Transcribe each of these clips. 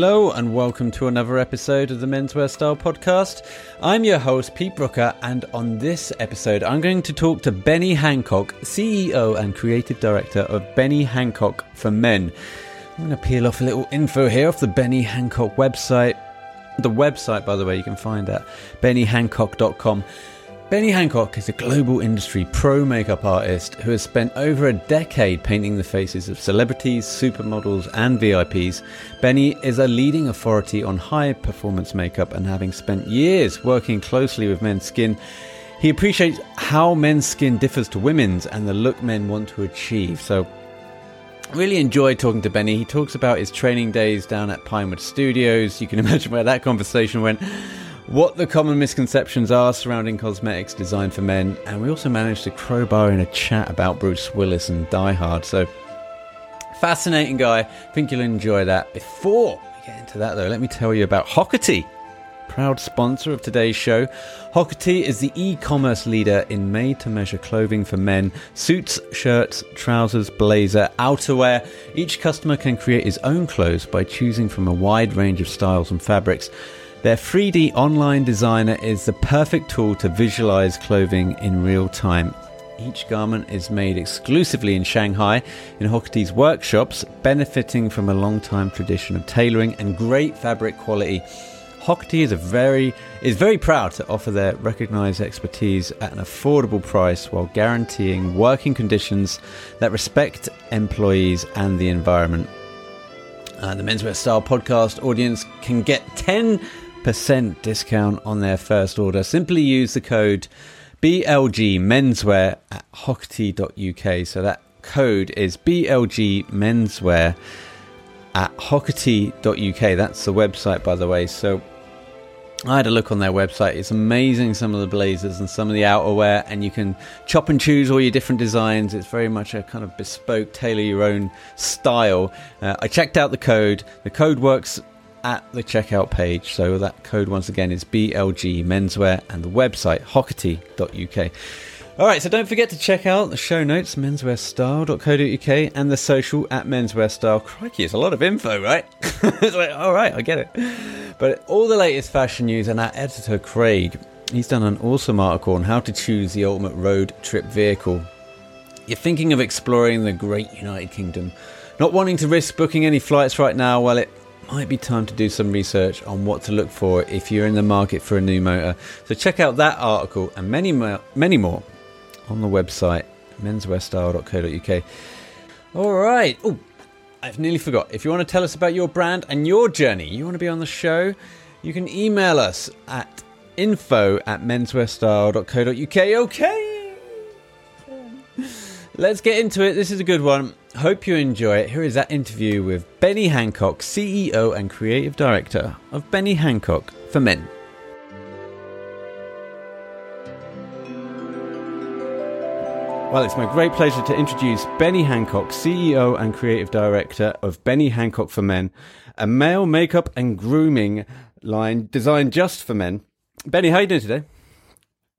Hello, and welcome to another episode of the Menswear Style Podcast. I'm your host, Pete Brooker, and on this episode, I'm going to talk to Benny Hancock, CEO and Creative Director of Benny Hancock for Men. I'm going to peel off a little info here off the Benny Hancock website. The website, by the way, you can find at bennyhancock.com. Benny Hancock is a global industry pro makeup artist who has spent over a decade painting the faces of celebrities, supermodels, and VIPs. Benny is a leading authority on high performance makeup and having spent years working closely with men's skin, he appreciates how men's skin differs to women's and the look men want to achieve. So, really enjoyed talking to Benny. He talks about his training days down at Pinewood Studios. You can imagine where that conversation went what the common misconceptions are surrounding cosmetics designed for men, and we also managed to crowbar in a chat about Bruce Willis and Die Hard. So, fascinating guy. I think you'll enjoy that. Before we get into that, though, let me tell you about Hockerty, proud sponsor of today's show. Hockerty is the e commerce leader in made to measure clothing for men suits, shirts, trousers, blazer, outerwear. Each customer can create his own clothes by choosing from a wide range of styles and fabrics. Their 3D online designer is the perfect tool to visualize clothing in real time. Each garment is made exclusively in Shanghai in Hockerty's workshops, benefiting from a long time tradition of tailoring and great fabric quality. Hockerty is very is very proud to offer their recognized expertise at an affordable price while guaranteeing working conditions that respect employees and the environment. Uh, the Menswear Style podcast audience can get 10 percent discount on their first order. Simply use the code BLG Menswear at Hockerty.uk. So that code is BLG Menswear at Hockerty.uk. That's the website, by the way. So I had a look on their website. It's amazing some of the blazers and some of the outerwear, and you can chop and choose all your different designs. It's very much a kind of bespoke, tailor your own style. Uh, I checked out the code. The code works at the checkout page. So that code once again is BLG Menswear and the website hockerty.uk. All right, so don't forget to check out the show notes, menswearstyle.co.uk, and the social at menswearstyle. Crikey, it's a lot of info, right? it's like, all right, I get it. But all the latest fashion news, and our editor, Craig, he's done an awesome article on how to choose the ultimate road trip vehicle. You're thinking of exploring the great United Kingdom, not wanting to risk booking any flights right now, well, it might be time to do some research on what to look for if you're in the market for a new motor. So check out that article and many more, many more on the website menswearstyle.co.uk. All right. Oh, I've nearly forgot. If you want to tell us about your brand and your journey, you want to be on the show, you can email us at info at menswearstyle.co.uk. Okay. Let's get into it. This is a good one. Hope you enjoy it. Here is that interview with Benny Hancock, CEO and Creative Director of Benny Hancock for Men. Well, it's my great pleasure to introduce Benny Hancock, CEO and Creative Director of Benny Hancock for Men, a male makeup and grooming line designed just for men. Benny, how are you doing today?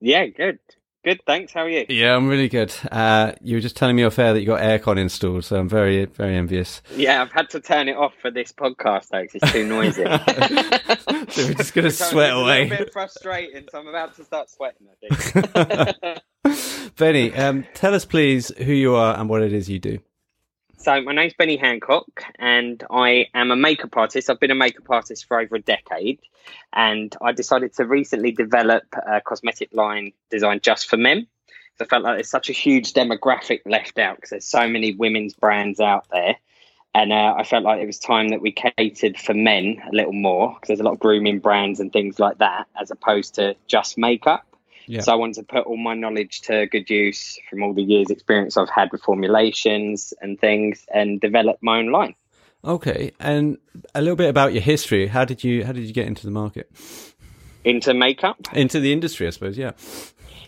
Yeah, good. Good, thanks. How are you? Yeah, I'm really good. Uh, you were just telling me off air that you got aircon installed, so I'm very, very envious. Yeah, I've had to turn it off for this podcast though, because it's too noisy. so we're just going to sweat away. It's a bit frustrating, so I'm about to start sweating. I think. Benny, um, tell us please who you are and what it is you do. So my name's Benny Hancock, and I am a makeup artist. I've been a makeup artist for over a decade, and I decided to recently develop a cosmetic line designed just for men. I felt like there's such a huge demographic left out because there's so many women's brands out there, and uh, I felt like it was time that we catered for men a little more because there's a lot of grooming brands and things like that, as opposed to just makeup. Yeah. So I want to put all my knowledge to good use from all the years experience I've had with formulations and things and develop my own line. Okay. And a little bit about your history. How did you how did you get into the market? Into makeup? Into the industry, I suppose, yeah.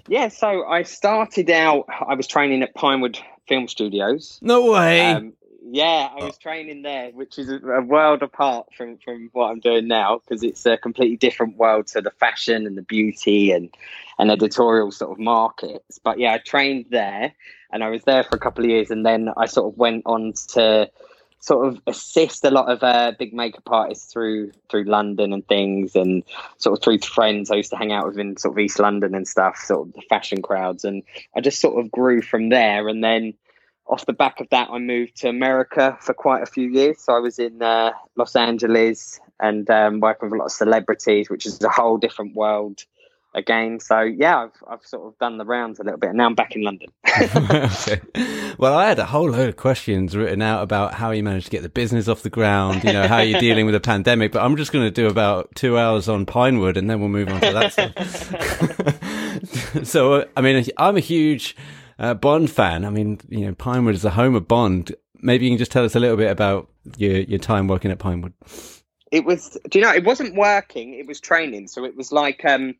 Yeah, so I started out I was training at Pinewood Film Studios. No way. Um, yeah, I was training there, which is a world apart from, from what I'm doing now because it's a completely different world to the fashion and the beauty and, and editorial sort of markets. But yeah, I trained there and I was there for a couple of years and then I sort of went on to sort of assist a lot of uh, big makeup artists through through London and things, and sort of through friends I used to hang out with in sort of East London and stuff, sort of the fashion crowds, and I just sort of grew from there. And then off the back of that, I moved to America for quite a few years. So I was in uh, Los Angeles and um, working with a lot of celebrities, which is a whole different world again. So yeah, I've I've sort of done the rounds a little bit, and now I'm back in London. okay. Well, I had a whole load of questions written out about how you managed to get the business off the ground. You know how you're dealing with a pandemic, but I'm just going to do about two hours on Pinewood, and then we'll move on to that stuff. so, I mean, I'm a huge uh, Bond fan. I mean, you know, Pinewood is the home of Bond. Maybe you can just tell us a little bit about your your time working at Pinewood. It was, do you know, it wasn't working. It was training. So it was like, um,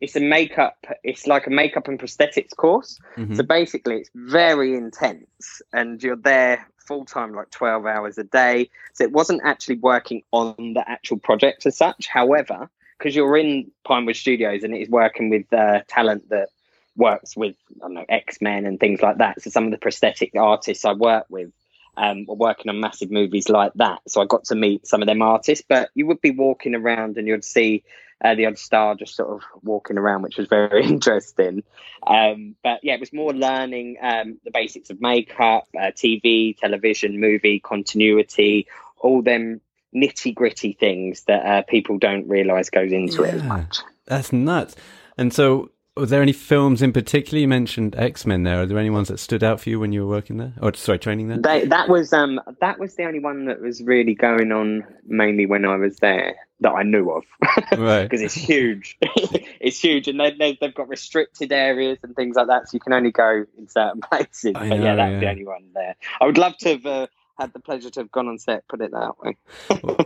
it's a makeup, it's like a makeup and prosthetics course. Mm-hmm. So basically, it's very intense, and you're there full time, like 12 hours a day. So it wasn't actually working on the actual project as such. However, because you're in Pinewood Studios and it is working with uh, talent that works with I don't know X Men and things like that. So some of the prosthetic artists I work with um, were working on massive movies like that. So I got to meet some of them artists. But you would be walking around and you'd see uh, the odd star just sort of walking around, which was very interesting. Um, but yeah, it was more learning um, the basics of makeup, uh, TV, television, movie continuity, all them nitty gritty things that uh, people don't realize goes into yeah, it as much. That's nuts. And so was there any films in particular? You mentioned X Men. There are there any ones that stood out for you when you were working there, or sorry, training there? They, that was um that was the only one that was really going on mainly when I was there that I knew of, right? Because it's huge, it's huge, and they, they've got restricted areas and things like that, so you can only go in certain places. But yeah, that's yeah. the only one there. I would love to have. Uh, had the pleasure to have gone on set. Put it that way.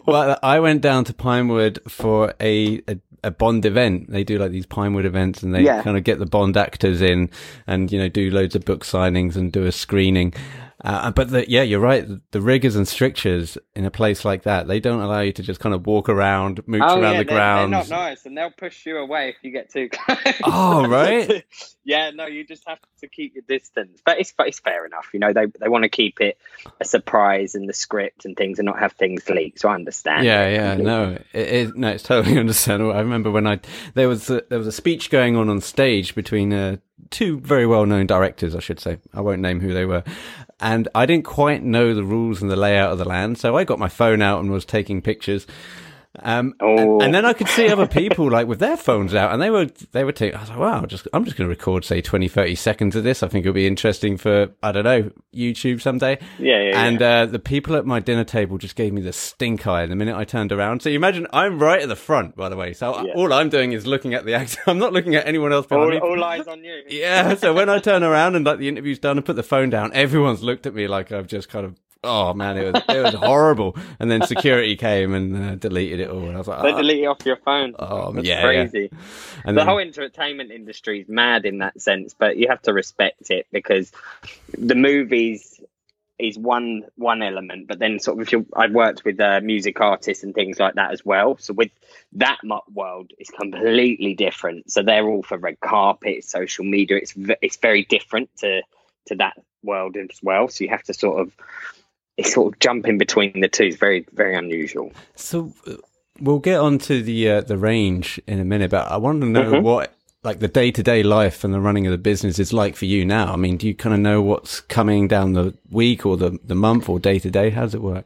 well, I went down to Pinewood for a, a, a Bond event. They do like these Pinewood events, and they yeah. kind of get the Bond actors in, and you know do loads of book signings and do a screening. Uh, but the, yeah, you're right. The riggers and strictures in a place like that, they don't allow you to just kind of walk around, mooch oh, around yeah, the ground. They're not nice, and they'll push you away if you get too close. Oh, right. yeah, no, you just have to keep your distance. But it's but it's fair enough. You know, they they want to keep it a surprise in the script and things, and not have things leak. So I understand. Yeah, yeah, no, it, it, no, it's totally understandable. I remember when I there was a, there was a speech going on on stage between. Uh, two very well known directors, I should say. I won't name who they were and I didn't quite know the rules and the layout of the land, so I got my phone out and was taking pictures. Um, oh. and, and, then I could see other people like with their phones out and they were, they were taking, I was like, wow, just, I'm just going to record, say 20, 30 seconds of this. I think it'll be interesting for, I don't know, YouTube someday. Yeah. yeah and, yeah. Uh, the people at my dinner table just gave me the stink eye the minute I turned around. So you imagine I'm right at the front, by the way. So yeah. all I'm doing is looking at the actor. I'm not looking at anyone else all. All eyes on you. yeah. So when I turn around and like the interview's done and put the phone down, everyone's looked at me like I've just kind of oh man, it was it was horrible. And then security came and uh, deleted it all. And I was like, they oh. delete it off your phone. Oh, That's yeah, crazy. Yeah. And the then, whole entertainment industry is mad in that sense, but you have to respect it because the movies is one one element, but then sort of if you I've worked with uh, music artists and things like that as well. So with that world, it's completely different. So they're all for red carpet, social media. It's it's very different to to that world as well. So you have to sort of it's sort of jumping between the two is very very unusual. So uh, we'll get on to the uh, the range in a minute, but I want to know mm-hmm. what like the day to day life and the running of the business is like for you now. I mean, do you kind of know what's coming down the week or the the month or day to day? How does it work?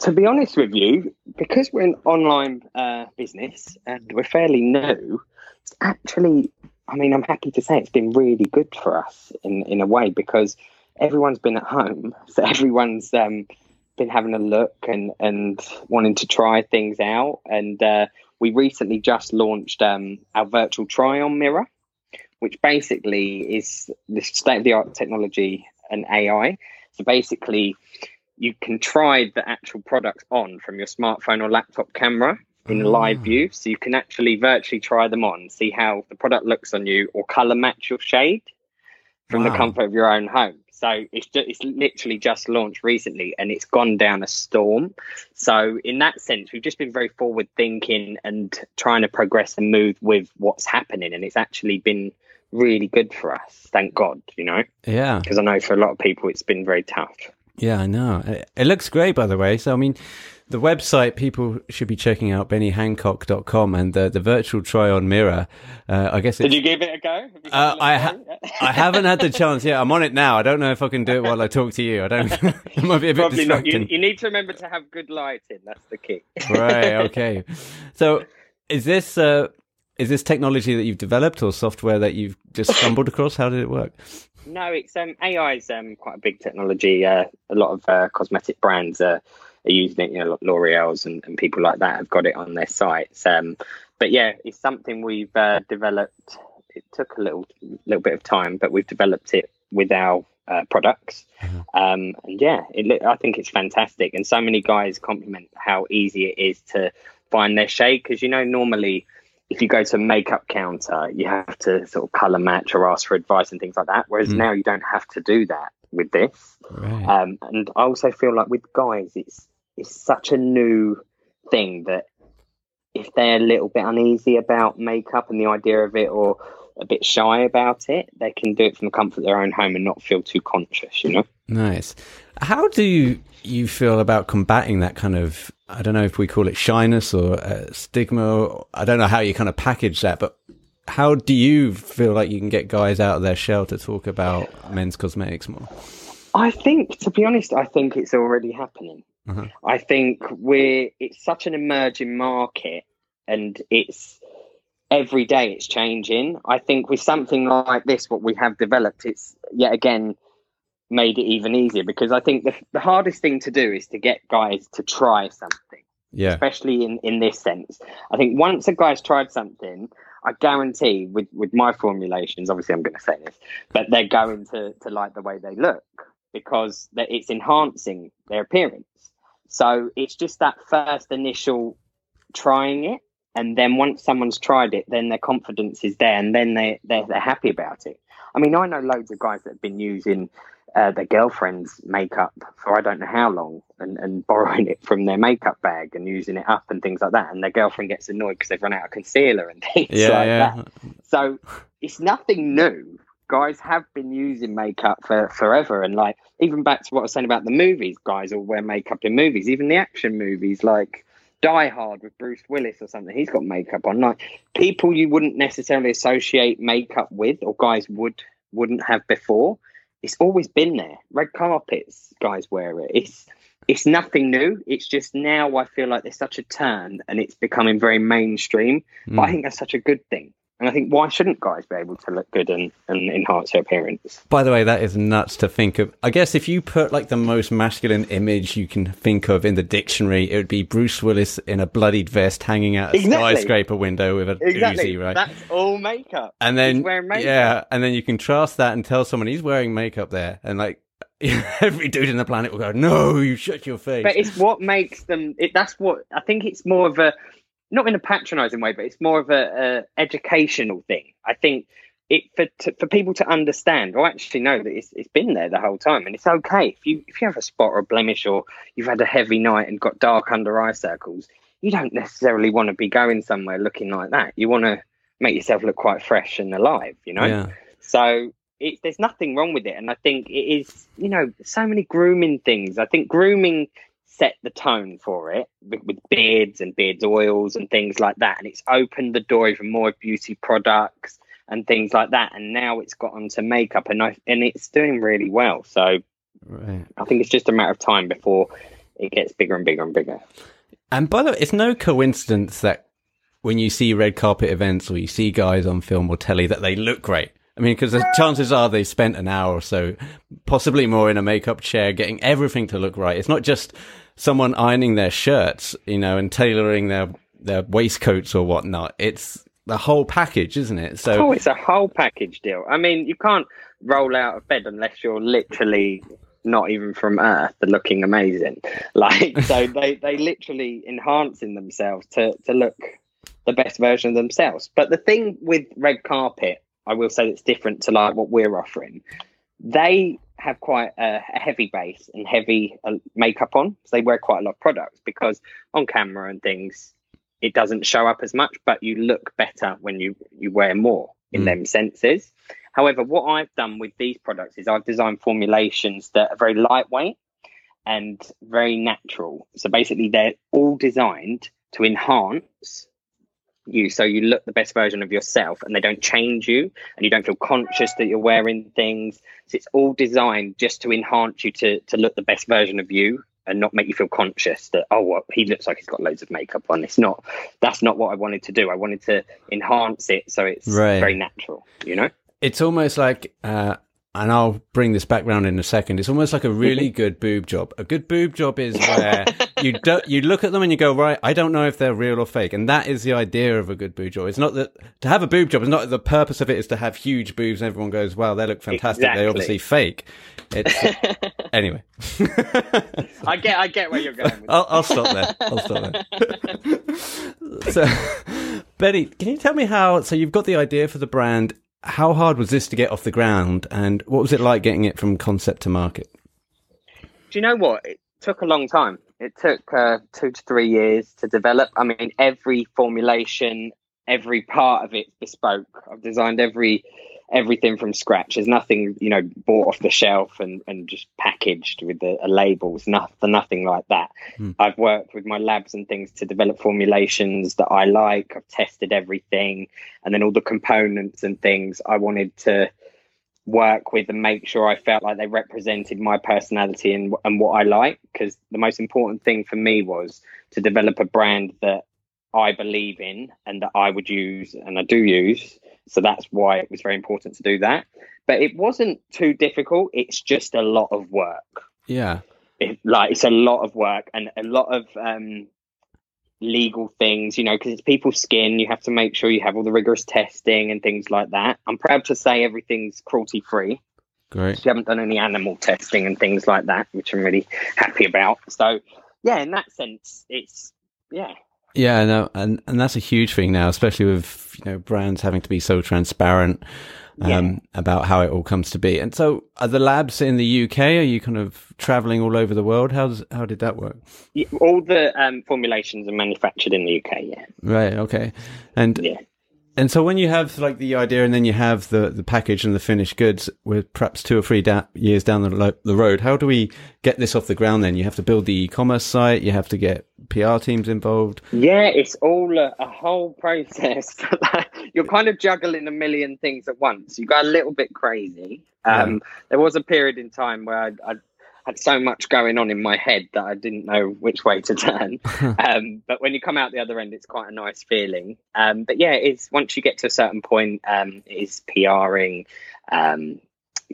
To be honest with you, because we're an online uh, business and we're fairly new, it's actually, I mean, I'm happy to say it's been really good for us in in a way because everyone's been at home, so everyone's um, been having a look and and wanting to try things out. And uh, we recently just launched um, our virtual try-on mirror, which basically is the state-of-the-art technology and AI. So basically, you can try the actual products on from your smartphone or laptop camera in oh. live view. So you can actually virtually try them on, see how the product looks on you, or color match your shade from wow. the comfort of your own home. So it's just, it's literally just launched recently, and it's gone down a storm. So in that sense, we've just been very forward thinking and trying to progress and move with what's happening, and it's actually been really good for us. Thank God, you know. Yeah. Because I know for a lot of people, it's been very tough. Yeah, I know. It, it looks great, by the way. So, I mean, the website people should be checking out bennyhancock.com and the, the virtual try on mirror. Uh, I guess Did you give it a go? Uh, I, ha- I haven't had the chance yet. I'm on it now. I don't know if I can do it while I talk to you. I don't. it might be a bit Probably not. You, you need to remember to have good lighting. That's the key. right. Okay. So, is this uh, is this technology that you've developed or software that you've just stumbled across? How did it work? No, it's um, AI is um, quite a big technology. Uh, a lot of uh, cosmetic brands are, are using it. You know, L'Oreal's and, and people like that have got it on their sites. Um, but yeah, it's something we've uh, developed. It took a little little bit of time, but we've developed it with our uh, products. Um, and yeah, it, I think it's fantastic. And so many guys compliment how easy it is to find their shade because you know normally if you go to a makeup counter, you have to sort of color match or ask for advice and things like that. Whereas Mm. now you don't have to do that with this. Right. Um, and I also feel like with guys, it's it's such a new thing that if they're a little bit uneasy about makeup and the idea of it, or a bit shy about it, they can do it from the comfort of their own home and not feel too conscious. You know. Nice. How do you, you feel about combating that kind of, I don't know if we call it shyness or uh, stigma, I don't know how you kind of package that, but how do you feel like you can get guys out of their shell to talk about men's cosmetics more? I think, to be honest, I think it's already happening. Uh-huh. I think we're it's such an emerging market, and it's every day it's changing. I think with something like this, what we have developed, it's yet again made it even easier because I think the, the hardest thing to do is to get guys to try something Yeah. especially in, in this sense. I think once a guy's tried something, I guarantee with, with my formulations, obviously I'm going to say this, but they're going to, to like the way they look because that it's enhancing their appearance. So it's just that first initial trying it. And then once someone's tried it, then their confidence is there and then they, they're, they're happy about it. I mean, I know loads of guys that have been using uh, their girlfriend's makeup for I don't know how long and, and borrowing it from their makeup bag and using it up and things like that. And their girlfriend gets annoyed because they've run out of concealer and things Yeah, like yeah. that. So it's nothing new. Guys have been using makeup for forever. And like, even back to what I was saying about the movies, guys all wear makeup in movies, even the action movies like Die Hard with Bruce Willis or something. He's got makeup on. Like, people you wouldn't necessarily associate makeup with or guys would wouldn't have before it's always been there. Red carpets, guys wear it. It's it's nothing new. It's just now I feel like there's such a turn and it's becoming very mainstream. But I Mm. think that's such a good thing. And I think why shouldn't guys be able to look good and, and enhance their appearance? By the way, that is nuts to think of. I guess if you put like the most masculine image you can think of in the dictionary, it would be Bruce Willis in a bloodied vest hanging out a Exactly. skyscraper window with a Exactly. Uzi, right? That's all makeup. and then He's wearing makeup. yeah, and then you contrast that and tell someone he's wearing makeup there, and like every dude in the planet will go, "No, you shut your face." But it's what makes them. It, that's what I think. It's more of a not in a patronising way, but it's more of a, a educational thing. I think it for to, for people to understand or actually know that it's, it's been there the whole time, and it's okay if you if you have a spot or a blemish or you've had a heavy night and got dark under eye circles. You don't necessarily want to be going somewhere looking like that. You want to make yourself look quite fresh and alive. You know. yeah, So it, there's nothing wrong with it, and I think it is. You know, so many grooming things. I think grooming set the tone for it with, with beards and beards oils and things like that, and it's opened the door even more beauty products and things like that. And now it's got onto makeup, and I, and it's doing really well. So right. I think it's just a matter of time before it gets bigger and bigger and bigger. And by the way, it's no coincidence that when you see red carpet events or you see guys on film or telly that they look great. I mean, because the chances are they spent an hour or so, possibly more, in a makeup chair, getting everything to look right. It's not just someone ironing their shirts, you know, and tailoring their their waistcoats or whatnot. It's the whole package, isn't it? So Oh, it's a whole package deal. I mean, you can't roll out of bed unless you're literally not even from Earth, and looking amazing. Like, so they they literally enhancing themselves to to look the best version of themselves. But the thing with red carpet, I will say that's different to like what we're offering. They have quite a, a heavy base and heavy uh, makeup on, so they wear quite a lot of products because on camera and things, it doesn't show up as much, but you look better when you you wear more in Mm. them senses. However, what I've done with these products is I've designed formulations that are very lightweight. and very natural. So basically, they're all designed to enhance you so you look the best version of yourself and they don't change you and you don't feel conscious that you're wearing things. So it's all designed just to enhance you to to look the best version of you and not make you feel conscious that oh well he looks like he's got loads of makeup on. It's not that's not what i wanted to do. I wanted to enhance it so it's Right. very natural you know? It's almost like, uh, and I'll bring this back round in a second. It's almost like a really good boob job. A good boob job is where you do, you look at them and you go, right, I don't know if they're real or fake, and that is the idea of a good boob job. It's not that to have a boob job is not the purpose of it is to have huge boobs and everyone goes, wow, they look fantastic. Exactly. They're obviously fake. It's anyway. i get i get where you're going with I'll, I'll stop there. I'll stop there. so, Benny, can you tell me how? So, you've got the idea for the brand. How hard was this to get off the ground, and what was it like getting it from concept to market? Do you know what? It took a long time. It took uh, two to three years to develop. I mean, every formulation, every part of it bespoke. I've designed every everything from scratch. There's nothing, you know, bought off the shelf and, and just packaged with the, a labels. Nothing, nothing like that. Hmm. I've worked with my labs and things to develop formulations that I like. I've tested everything, and then all the components and things I wanted to work with and make sure I felt like they represented my personality and and what I like. Because the most important thing for me was to develop a brand that I believe in and that I would use and I do use. So that's why it was very important to do that. But it wasn't too difficult. It's just a lot of work. Yeah, It, like it's a lot of work and a lot of um, legal things, you know, because it's people's skin. You have to make sure you have all the rigorous testing and things like that. I'm proud to say everything's cruelty free. great. We haven't done any animal testing and things like that, which I'm really happy about. So, yeah, in that sense, it's yeah, Yeah, no, and and that's a huge thing now, especially with you know brands having to be so transparent um, about how it all comes to be. And so, are the labs in the UK? Are you kind of traveling all over the world? How's how did that work? Y- all the um, formulations are manufactured in the UK. Yeah, Right. Okay. And yeah. And so when you have like the idea and then you have the, the package and the finished goods with perhaps two or three da- years down the, lo- the road, how do we get this off the ground then? You have to build the e-commerce site, you have to get PR teams involved. Yeah, it's all a, a whole process. You're kind of juggling a million things at once. You got a little bit crazy. Um, There was a period in time where I, I had so much going on in my head that I didn't know which way to turn. um, but when you come out the other end, it's quite a nice feeling. Um, but yeah, it's once you get to a certain point, um, it's PRing.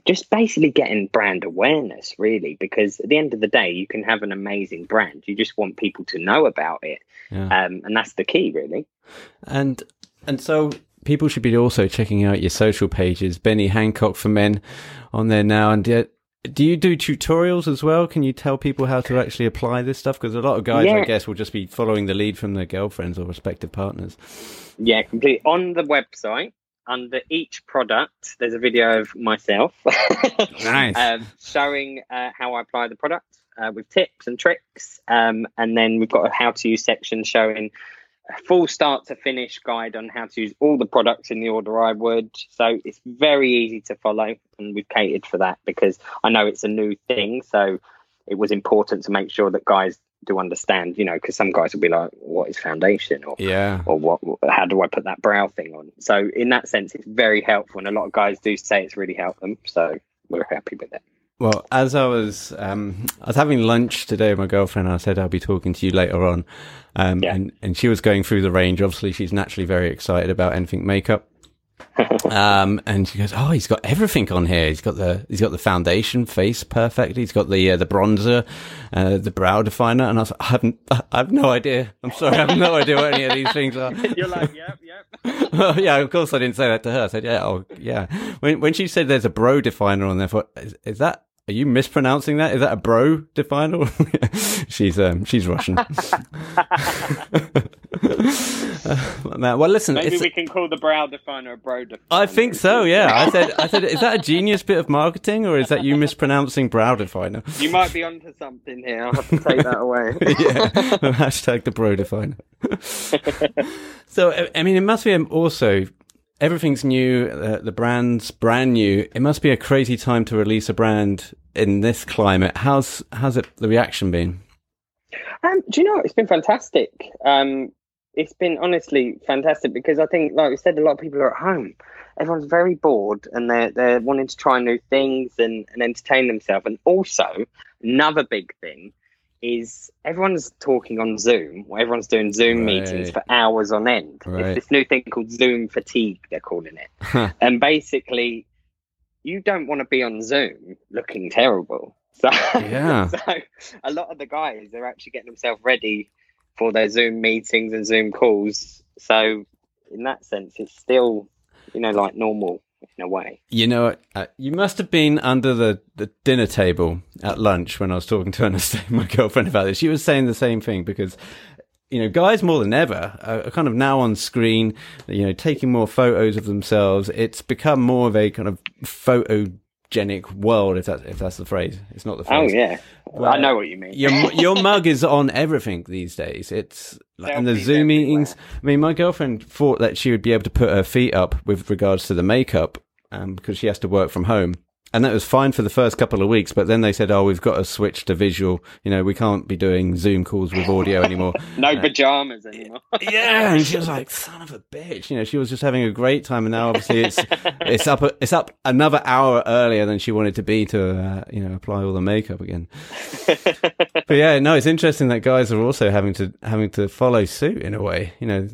Just basically getting brand awareness, really, because at the end of the day, you can have an amazing brand. You just want people to know about it. Yeah. Um, and that's the key, really. And and so people should be also checking out your social pages, Benny Hancock for Men on there now. And uh, do you do tutorials as well? Can you tell people how to actually apply this stuff? Because a lot of guys, I guess, will just be following the lead from their girlfriends or respective partners. Yeah, completely. On the website, under each product, there's a video of myself Nice. um, showing uh, how I apply the product uh, with tips and tricks. Um, and then we've got a how to use section showing a full start to finish guide on how to use all the products in the order I would. So it's very easy to follow, and we've catered for that because I know it's a new thing. So it was important to make sure that guys do understand, you know, because some guys will be like, "What is foundation?" or yeah. or what how do i put that brow thing on so in that sense it's very helpful and a lot of guys do say it's really helped them so we're happy with it Well, as I was, um, I was having lunch today with my girlfriend. I said I'll be talking to you later on, um, Yeah. and and she was going through the range. Obviously, she's naturally very excited about anything makeup. Um, and she goes, "Oh, he's got everything on here. He's got the he's got the foundation, face perfect. He's got the uh, the bronzer, uh, the brow definer." And I was, like, I haven't, I have no idea. I'm sorry, I have no idea what any of these things are. you're like yep yep well, yeah, of course I didn't say that to her. I said, yeah, oh, yeah. When when she said there's a brow definer on there, I thought, is, is that? Are you mispronouncing that? Is that a bro definer? she's um, she's Russian. Uh, well, listen, maybe we can call the brow definer a bro definer I think so. Yeah, I said, I said, is that a genius bit of marketing, or is that you mispronouncing brow definer? you might be onto something here i'll have to take that away yeah. Hashtag the bro definer. so, I- I mean, it must be also everything's new. Uh, the brand's brand new. It must be a crazy time to release a brand in this climate. How's how's it the reaction been? Um, do you know it's been fantastic? Um, it's been honestly fantastic because I think, like we said, a lot of people are at home. Everyone's very bored and they're they're wanting to try new things and, and entertain themselves. And also, another big thing is everyone's talking on Zoom. Everyone's doing Zoom right. meetings for hours on end. Right. It's this new thing called Zoom fatigue. They're calling it, and basically, you don't want to be on Zoom looking terrible. So, yeah. so a lot of the guys are actually getting themselves ready for their Zoom meetings and Zoom calls. So, in that sense, it's still, you know, like normal in a way. You know, uh, you must have been under the, the dinner table at lunch when I was talking to my girlfriend, about this. She was saying the same thing because you know, guys more than ever are kind of now on screen, you know, taking more photos of themselves. It's become more of a kind of photogenic world, if that's if that's the phrase. It's not the oh, phrase. Oh yeah, well, I know what you mean. your your mug is on everything these days. It's and the Zoom meetings. I mean, my girlfriend thought that she would be able to put her feet up with regards to the makeup, um, because she has to work from home and that was fine for the first couple of weeks. But then they said, "Oh, we've got to switch to visual. You know, we can't be doing Zoom calls with audio anymore. no uh, pajamas anymore." yeah, and she was like, "Son of a bitch!" You know, she was just having a great time, and now obviously it's it's up it's up another hour earlier than she wanted to be to uh, you know apply all the makeup again. but yeah, no, it's interesting that guys are also having to having to follow suit in a way. You know,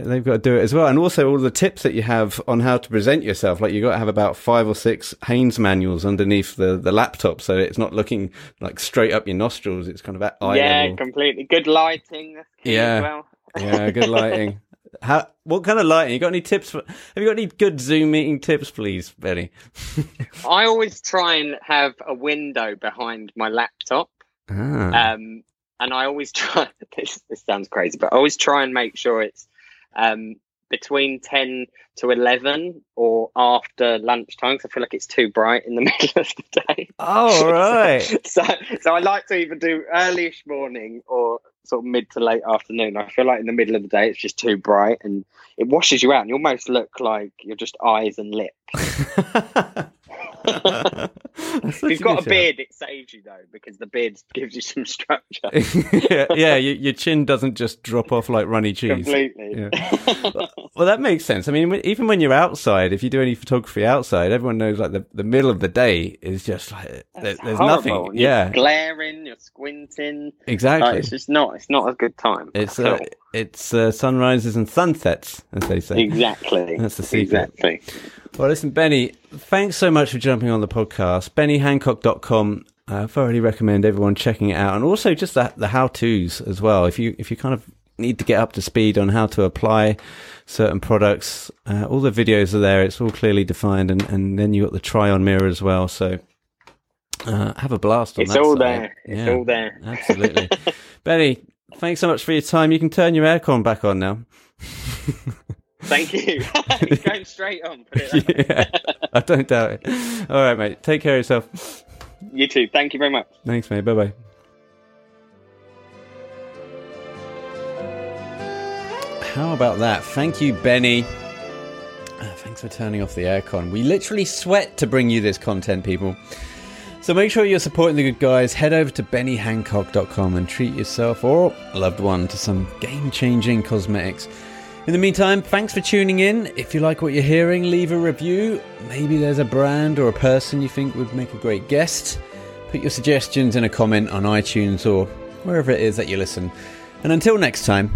they, have got to do it as well. And also all the tips that you have on how to present yourself. Like you've got to have about five or six Haynes manuals underneath the, the laptop. So it's not looking like straight up your nostrils. It's kind of at eye Yeah, level. completely. Good lighting. yeah. Well. yeah, good lighting. How, what kind of lighting? You got any tips? For, have you got any good Zoom meeting tips, please, Benny? I always try and have a window behind my laptop. Ah. Um, and I always try. This, this sounds crazy, but I always try and make sure it's um, between 10 to 11 or after lunchtime because I feel like it's too bright in the middle of the day. Oh, right. so, so I like to either do earlyish morning or sort of mid to late afternoon. I feel like in the middle of the day it's just too bright and it washes you out and you almost look like you're just eyes and lips. if you've got a beard, it saves you though because the beard gives you some structure. yeah, yeah your, your, chin doesn't just drop off like runny cheese. Completely. Yeah. well, that makes sense. I mean, even when you're outside, if you do any photography outside, everyone knows like the, the middle of the day is just like there, there's nothing. You're yeah, glaring, you're squinting. Exactly. Like, it's just not. It's not a good time. It's it's uh, sunrises and sunsets, as they say. Exactly. That's the secret. Exactly. Well, listen, Benny, thanks so much for jumping on the podcast. BennyHancock.com. I thoroughly recommend everyone checking it out, and also just the, the how tos as well. If you if you kind of need to get up to speed on how to apply certain products, uh, all the videos are there. It's all clearly defined, and, and then you got the try on mirror as well. So uh, have a blast on it's that. All side. there. It's all there. Absolutely, Benny. Thanks so much for your time. You can turn your aircon back on now. Thank you. going straight on. yeah, I don't doubt it. All right, mate. Take care of yourself. You too. Thank you very much. Thanks, mate. Bye bye. How about that? Thank you, Benny. Uh, thanks for turning off the aircon. We literally sweat to bring you this content, people. So make sure you're supporting the good guys. Head over to bennyhancock.com and treat yourself or a loved one to some game changing cosmetics. In the meantime, thanks for tuning in. If you like what you're hearing, leave a review. Maybe there's a brand or a person you think would make a great guest. Put your suggestions in a comment on iTunes or wherever it is that you listen. And until next time,